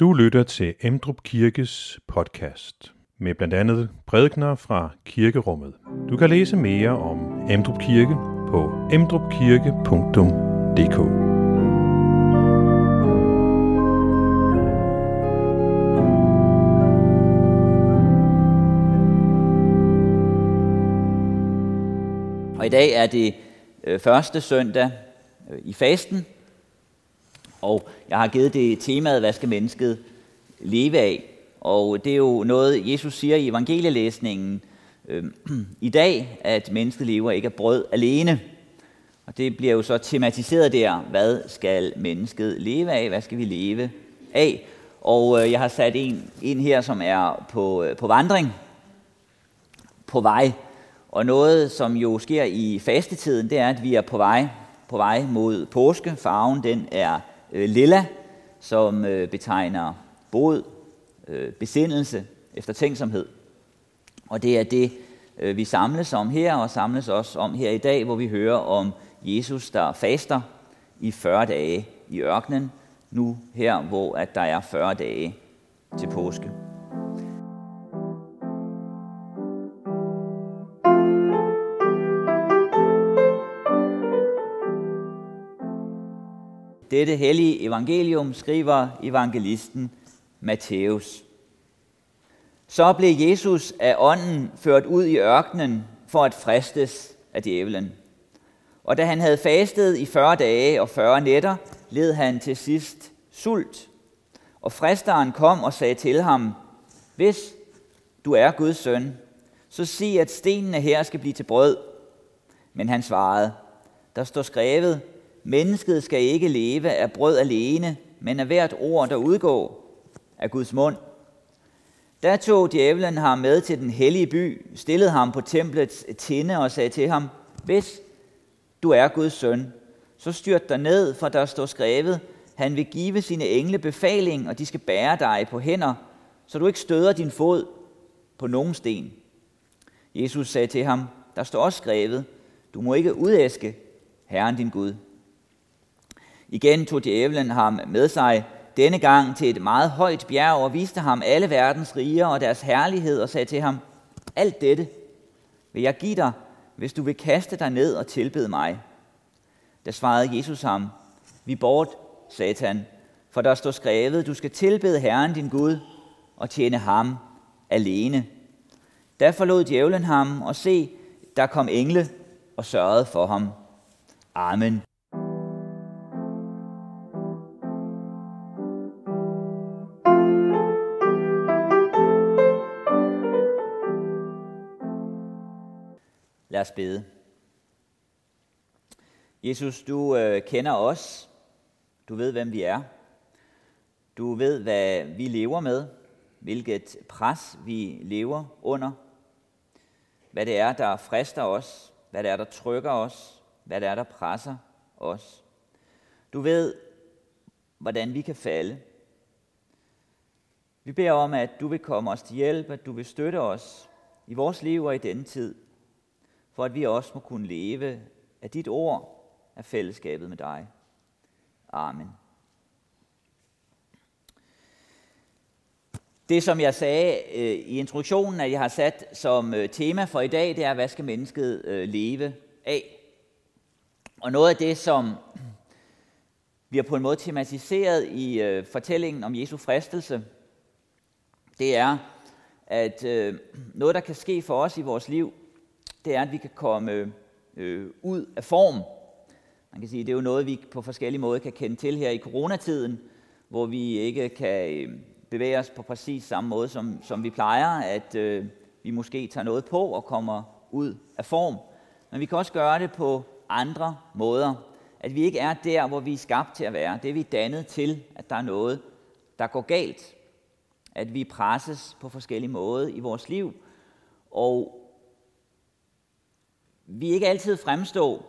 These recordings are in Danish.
Du lytter til Emdrup Kirkes podcast med blandt andet prædikner fra kirkerummet. Du kan læse mere om Emdrup Kirke på emdrupkirke.dk. Og i dag er det øh, første søndag øh, i fasten, og jeg har givet det temaet, hvad skal mennesket leve af? Og det er jo noget, Jesus siger i evangelielæsningen øh, i dag, at mennesket lever ikke af brød alene. Og det bliver jo så tematiseret der, hvad skal mennesket leve af? Hvad skal vi leve af? Og øh, jeg har sat en ind her, som er på, øh, på vandring, på vej. Og noget, som jo sker i fastetiden, det er, at vi er på vej, på vej mod påske. Farven den er øh, lilla, som øh, betegner bod, øh, besindelse, eftertænksomhed. Og det er det, øh, vi samles om her, og samles også om her i dag, hvor vi hører om Jesus, der faster i 40 dage i ørkenen, nu her, hvor at der er 40 dage til påske. Dette hellige evangelium skriver evangelisten Matthæus. Så blev Jesus af ånden ført ud i ørkenen for at fristes af djævelen. Og da han havde fastet i 40 dage og 40 nætter, led han til sidst sult. Og fristeren kom og sagde til ham, Hvis du er Guds søn, så sig, at stenene her skal blive til brød. Men han svarede, der står skrevet, Mennesket skal ikke leve af brød alene, men af hvert ord, der udgår af Guds mund. Der tog djævlen ham med til den hellige by, stillede ham på templets tinde og sagde til ham, Hvis du er Guds søn, så styrt dig ned, for der står skrevet, han vil give sine engle befaling, og de skal bære dig på hænder, så du ikke støder din fod på nogen sten. Jesus sagde til ham, der står også skrevet, du må ikke udæske Herren din Gud. Igen tog djævlen ham med sig, denne gang til et meget højt bjerg, og viste ham alle verdens riger og deres herlighed, og sagde til ham, alt dette vil jeg give dig, hvis du vil kaste dig ned og tilbede mig. Da svarede Jesus ham, vi bort, satan, for der står skrevet, du skal tilbede Herren din Gud og tjene ham alene. Da forlod djævlen ham, og se, der kom engle og sørgede for ham. Amen. Os bede. Jesus, du øh, kender os. Du ved, hvem vi er. Du ved, hvad vi lever med, hvilket pres vi lever under, hvad det er, der frister os, hvad det er, der trykker os, hvad det er, der presser os. Du ved, hvordan vi kan falde. Vi beder om, at du vil komme os til hjælp, at du vil støtte os i vores liv og i denne tid – for at vi også må kunne leve af dit ord, af fællesskabet med dig. Amen. Det, som jeg sagde øh, i introduktionen, at jeg har sat som øh, tema for i dag, det er, hvad skal mennesket øh, leve af? Og noget af det, som vi har på en måde tematiseret i øh, fortællingen om Jesu fristelse, det er, at øh, noget, der kan ske for os i vores liv, det er, at vi kan komme øh, ud af form. Man kan sige, det er jo noget, vi på forskellige måder kan kende til her i coronatiden, hvor vi ikke kan øh, bevæge os på præcis samme måde, som, som vi plejer, at øh, vi måske tager noget på og kommer ud af form. Men vi kan også gøre det på andre måder. At vi ikke er der, hvor vi er skabt til at være. Det er vi dannet til, at der er noget, der går galt. At vi presses på forskellige måder i vores liv. Og vi ikke altid fremstå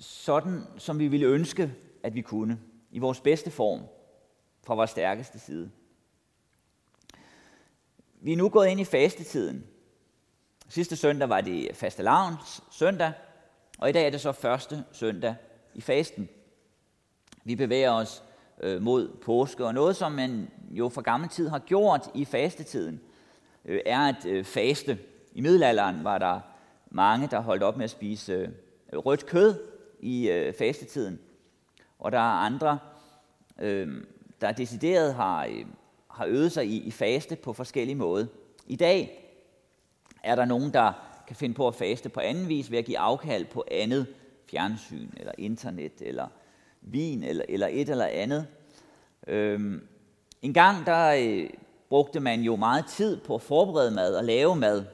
sådan, som vi ville ønske, at vi kunne, i vores bedste form, fra vores stærkeste side. Vi er nu gået ind i fastetiden. Sidste søndag var det fastelavns søndag, og i dag er det så første søndag i fasten. Vi bevæger os øh, mod påske, og noget, som man jo for gammel tid har gjort i fastetiden, øh, er at øh, faste. I middelalderen var der mange, der holdt op med at spise øh, rødt kød i øh, fastetiden, og der er andre, øh, der decideret har, øh, har øvet sig i, i faste på forskellige måder. I dag er der nogen, der kan finde på at faste på anden vis ved at give afkald på andet fjernsyn, eller internet, eller vin, eller, eller et eller andet. Øhm, en gang der øh, brugte man jo meget tid på at forberede mad og lave mad.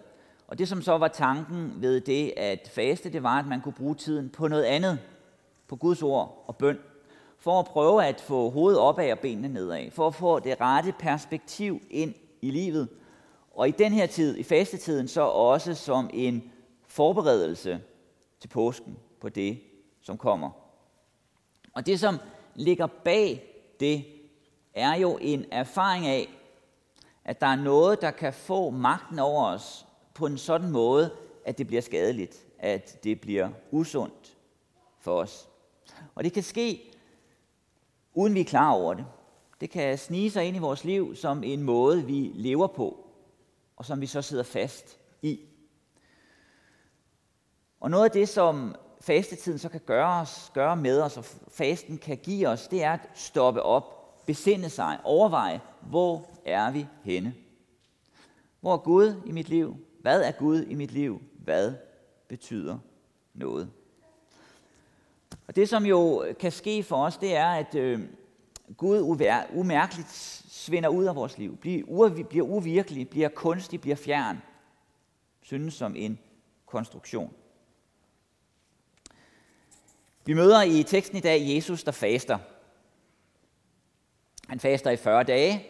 Og det som så var tanken ved det at faste, det var, at man kunne bruge tiden på noget andet, på Guds ord og bøn, for at prøve at få hovedet opad og benene nedad, for at få det rette perspektiv ind i livet, og i den her tid, i fastetiden, så også som en forberedelse til påsken på det, som kommer. Og det, som ligger bag det, er jo en erfaring af, at der er noget, der kan få magten over os på en sådan måde, at det bliver skadeligt, at det bliver usundt for os. Og det kan ske, uden vi er klar over det. Det kan snige sig ind i vores liv som en måde, vi lever på, og som vi så sidder fast i. Og noget af det, som fastetiden så kan gøre, os, gøre med os, og fasten kan give os, det er at stoppe op, besinde sig, overveje, hvor er vi henne? Hvor er Gud i mit liv? Hvad er Gud i mit liv? Hvad betyder noget? Og det, som jo kan ske for os, det er, at øh, Gud umærkeligt svinder ud af vores liv, bliver, bliver uvirkelig, bliver kunstig, bliver fjern, synes som en konstruktion. Vi møder i teksten i dag Jesus, der faster. Han faster i 40 dage,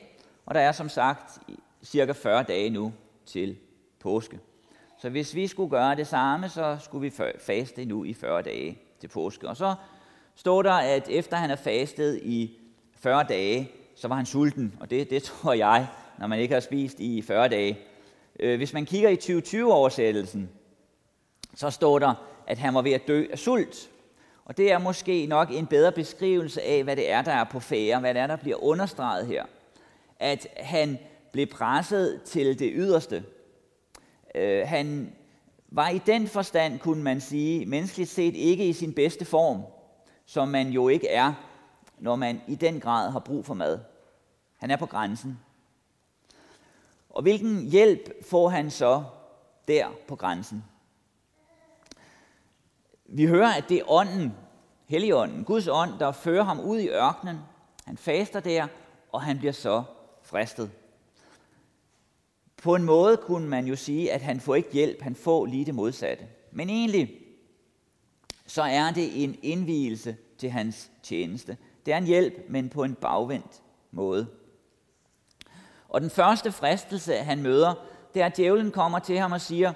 og der er som sagt cirka 40 dage nu til påske. Så hvis vi skulle gøre det samme, så skulle vi faste nu i 40 dage til påske. Og så står der, at efter han er fastet i 40 dage, så var han sulten, og det, det tror jeg, når man ikke har spist i 40 dage. Øh, hvis man kigger i 2020-oversættelsen, så står der, at han var ved at dø af sult. Og det er måske nok en bedre beskrivelse af, hvad det er, der er på fære, hvad det er, der bliver understreget her. At han blev presset til det yderste. Øh, han var i den forstand, kunne man sige, menneskeligt set ikke i sin bedste form, som man jo ikke er, når man i den grad har brug for mad. Han er på grænsen. Og hvilken hjælp får han så der på grænsen? Vi hører, at det er ånden, Helligånden, Guds ånd, der fører ham ud i ørkenen. Han faster der, og han bliver så fristet. På en måde kunne man jo sige, at han får ikke hjælp, han får lige det modsatte. Men egentlig, så er det en indvielse til hans tjeneste. Det er en hjælp, men på en bagvendt måde. Og den første fristelse, han møder, det er, at djævlen kommer til ham og siger,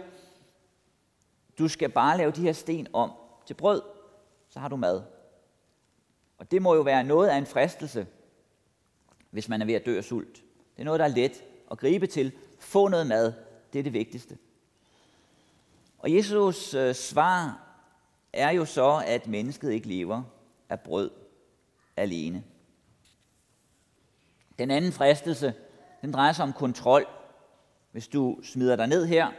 du skal bare lave de her sten om til brød, så har du mad. Og det må jo være noget af en fristelse, hvis man er ved at dø af sult. Det er noget, der er let at gribe til. Få noget mad, det er det vigtigste. Og Jesus øh, svar er jo så, at mennesket ikke lever af brød alene. Den anden fristelse, den drejer sig om kontrol. Hvis du smider dig ned her,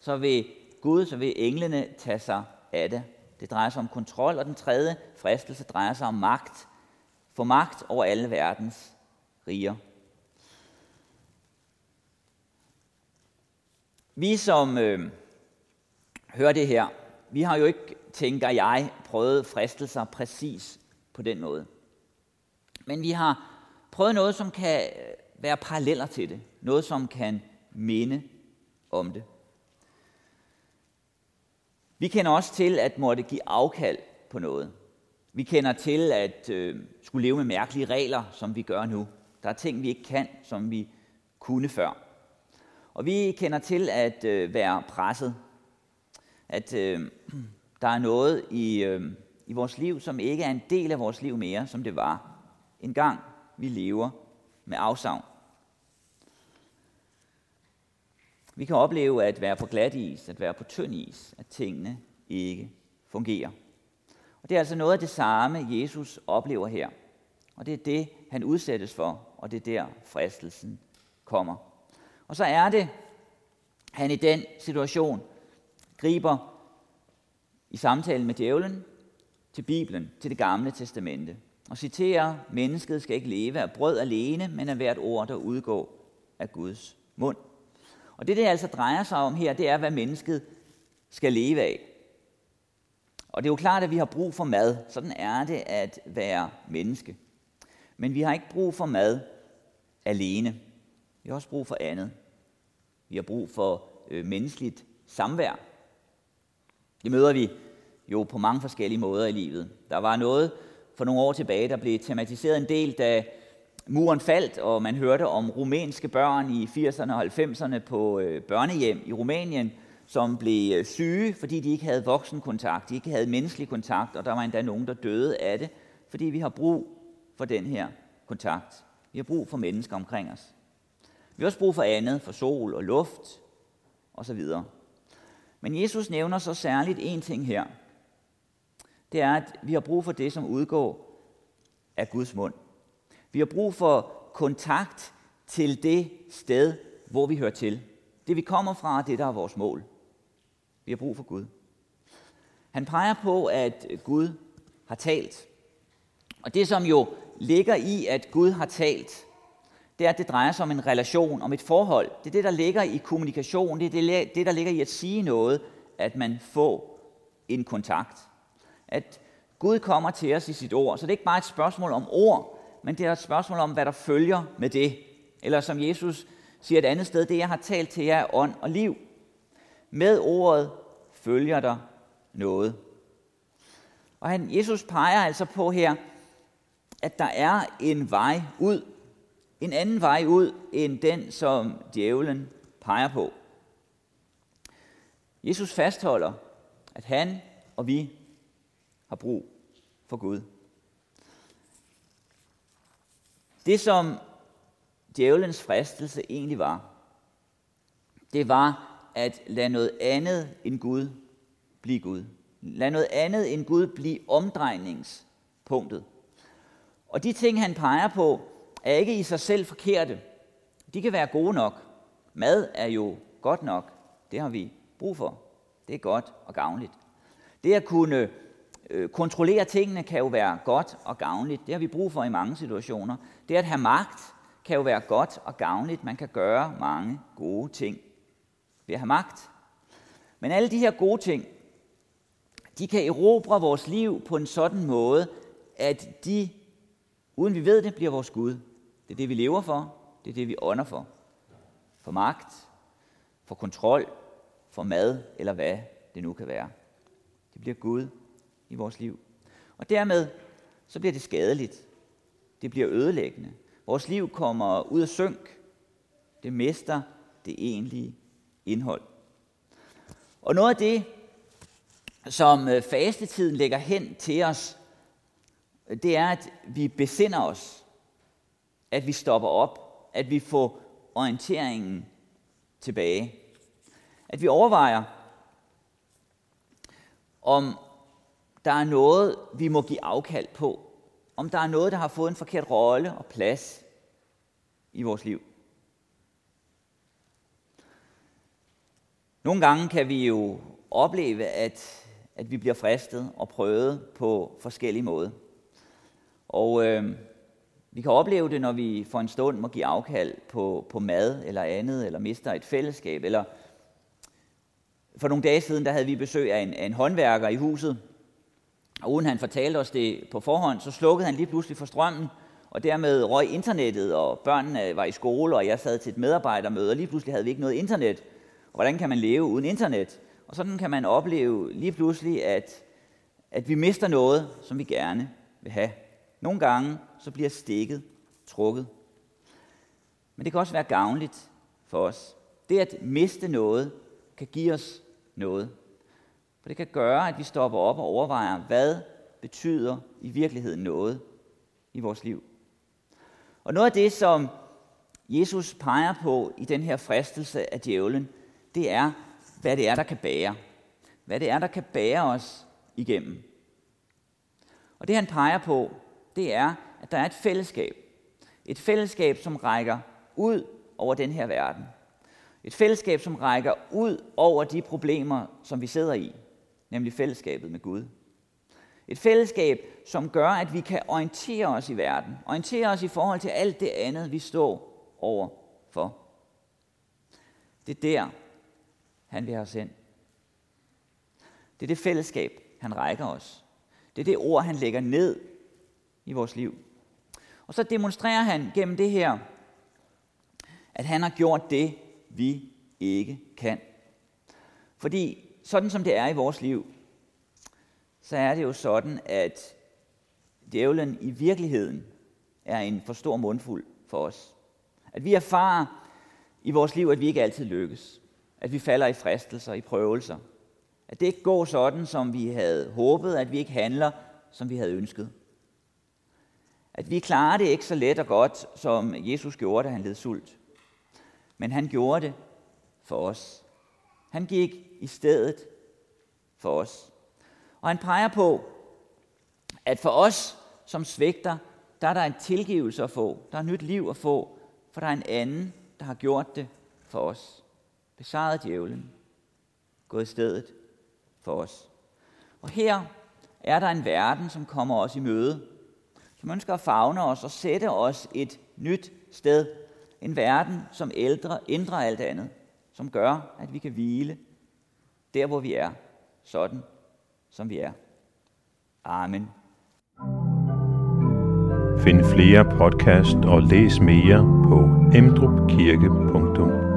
så vil Gud, så vil englene tage sig af det. Det drejer sig om kontrol, og den tredje fristelse drejer sig om magt. Få magt over alle verdens riger. Vi som øh, hører det her, vi har jo ikke, tænker jeg, prøvet fristelser præcis på den måde. Men vi har prøvet noget, som kan øh, være paralleller til det. Noget, som kan minde om det. Vi kender også til at måtte give afkald på noget. Vi kender til at øh, skulle leve med mærkelige regler, som vi gør nu. Der er ting, vi ikke kan, som vi kunne før. Og vi kender til at øh, være presset. At øh, der er noget i, øh, i vores liv, som ikke er en del af vores liv mere, som det var en gang vi lever med afsavn. Vi kan opleve at være på glat is, at være på tynd is, at tingene ikke fungerer. Og det er altså noget af det samme, Jesus oplever her. Og det er det, han udsættes for, og det er der fristelsen kommer. Og så er det, han i den situation griber i samtalen med djævlen til Bibelen, til det gamle testamente, og citerer, mennesket skal ikke leve af brød alene, men af hvert ord, der udgår af Guds mund. Og det, det altså drejer sig om her, det er, hvad mennesket skal leve af. Og det er jo klart, at vi har brug for mad. Sådan er det at være menneske. Men vi har ikke brug for mad alene. Vi har også brug for andet. Vi har brug for øh, menneskeligt samvær. Det møder vi jo på mange forskellige måder i livet. Der var noget for nogle år tilbage, der blev tematiseret en del, da muren faldt, og man hørte om rumænske børn i 80'erne og 90'erne på øh, børnehjem i Rumænien, som blev øh, syge, fordi de ikke havde voksenkontakt, de ikke havde menneskelig kontakt, og der var endda nogen, der døde af det, fordi vi har brug for den her kontakt. Vi har brug for mennesker omkring os. Vi har også brug for andet, for sol og luft osv. Men Jesus nævner så særligt en ting her. Det er, at vi har brug for det, som udgår af Guds mund. Vi har brug for kontakt til det sted, hvor vi hører til. Det vi kommer fra, det der er vores mål. Vi har brug for Gud. Han peger på, at Gud har talt. Og det, som jo ligger i, at Gud har talt, det er, at det drejer sig om en relation, om et forhold. Det er det, der ligger i kommunikation. Det er det, der ligger i at sige noget, at man får en kontakt. At Gud kommer til os i sit ord. Så det er ikke bare et spørgsmål om ord, men det er et spørgsmål om, hvad der følger med det. Eller som Jesus siger et andet sted, det jeg har talt til jer er ånd og liv. Med ordet følger der noget. Og han, Jesus peger altså på her, at der er en vej ud. En anden vej ud end den, som djævlen peger på. Jesus fastholder, at han og vi har brug for Gud. Det, som djævelens fristelse egentlig var, det var at lade noget andet end Gud blive Gud. Lad noget andet end Gud blive omdrejningspunktet. Og de ting, han peger på, er ikke i sig selv forkerte. De kan være gode nok. Mad er jo godt nok. Det har vi brug for. Det er godt og gavnligt. Det at kunne øh, kontrollere tingene kan jo være godt og gavnligt. Det har vi brug for i mange situationer. Det at have magt kan jo være godt og gavnligt. Man kan gøre mange gode ting ved at have magt. Men alle de her gode ting, de kan erobre vores liv på en sådan måde, at de, uden vi ved det, bliver vores Gud. Det er det, vi lever for. Det er det, vi ånder for. For magt, for kontrol, for mad, eller hvad det nu kan være. Det bliver Gud i vores liv. Og dermed, så bliver det skadeligt. Det bliver ødelæggende. Vores liv kommer ud af synk. Det mister det egentlige indhold. Og noget af det, som øh, fastetiden lægger hen til os, det er, at vi besinder os, at vi stopper op, at vi får orienteringen tilbage. At vi overvejer, om der er noget, vi må give afkald på. Om der er noget, der har fået en forkert rolle og plads i vores liv. Nogle gange kan vi jo opleve, at, at vi bliver fristet og prøvet på forskellige måder. Og øh, vi kan opleve det, når vi for en stund må give afkald på, på mad eller andet, eller mister et fællesskab. Eller for nogle dage siden, der havde vi besøg af en, af en håndværker i huset, og uden han fortalte os det på forhånd, så slukkede han lige pludselig for strømmen, og dermed røg internettet, og børnene var i skole, og jeg sad til et medarbejdermøde, og lige pludselig havde vi ikke noget internet. Og hvordan kan man leve uden internet? Og sådan kan man opleve lige pludselig, at, at vi mister noget, som vi gerne vil have. Nogle gange så bliver stikket trukket. Men det kan også være gavnligt for os. Det at miste noget kan give os noget. For det kan gøre, at vi stopper op og overvejer, hvad betyder i virkeligheden noget i vores liv. Og noget af det, som Jesus peger på i den her fristelse af djævlen, det er, hvad det er, der kan bære. Hvad det er, der kan bære os igennem. Og det han peger på, det er, at der er et fællesskab. Et fællesskab, som rækker ud over den her verden. Et fællesskab, som rækker ud over de problemer, som vi sidder i, nemlig fællesskabet med Gud. Et fællesskab, som gør, at vi kan orientere os i verden. Orientere os i forhold til alt det andet, vi står over for. Det er der, han vil have os ind. Det er det fællesskab, han rækker os. Det er det ord, han lægger ned i vores liv. Og så demonstrerer han gennem det her, at han har gjort det, vi ikke kan. Fordi sådan som det er i vores liv, så er det jo sådan, at djævlen i virkeligheden er en for stor mundfuld for os. At vi erfarer i vores liv, at vi ikke altid lykkes. At vi falder i fristelser, i prøvelser. At det ikke går sådan, som vi havde håbet, at vi ikke handler, som vi havde ønsket. At vi klarer det ikke så let og godt, som Jesus gjorde, da han led sult. Men han gjorde det for os. Han gik i stedet for os. Og han peger på, at for os, som svigter, der er der en tilgivelse at få. Der er nyt liv at få, for der er en anden, der har gjort det for os. Besejret djævlen. Gået i stedet for os. Og her er der en verden, som kommer os i møde. Som ønsker at fagne os og sætte os et nyt sted. En verden, som ældre, ændrer alt andet. Som gør, at vi kan hvile der, hvor vi er. Sådan som vi er. Amen. Find flere podcast og læs mere på emdrupkirke.dk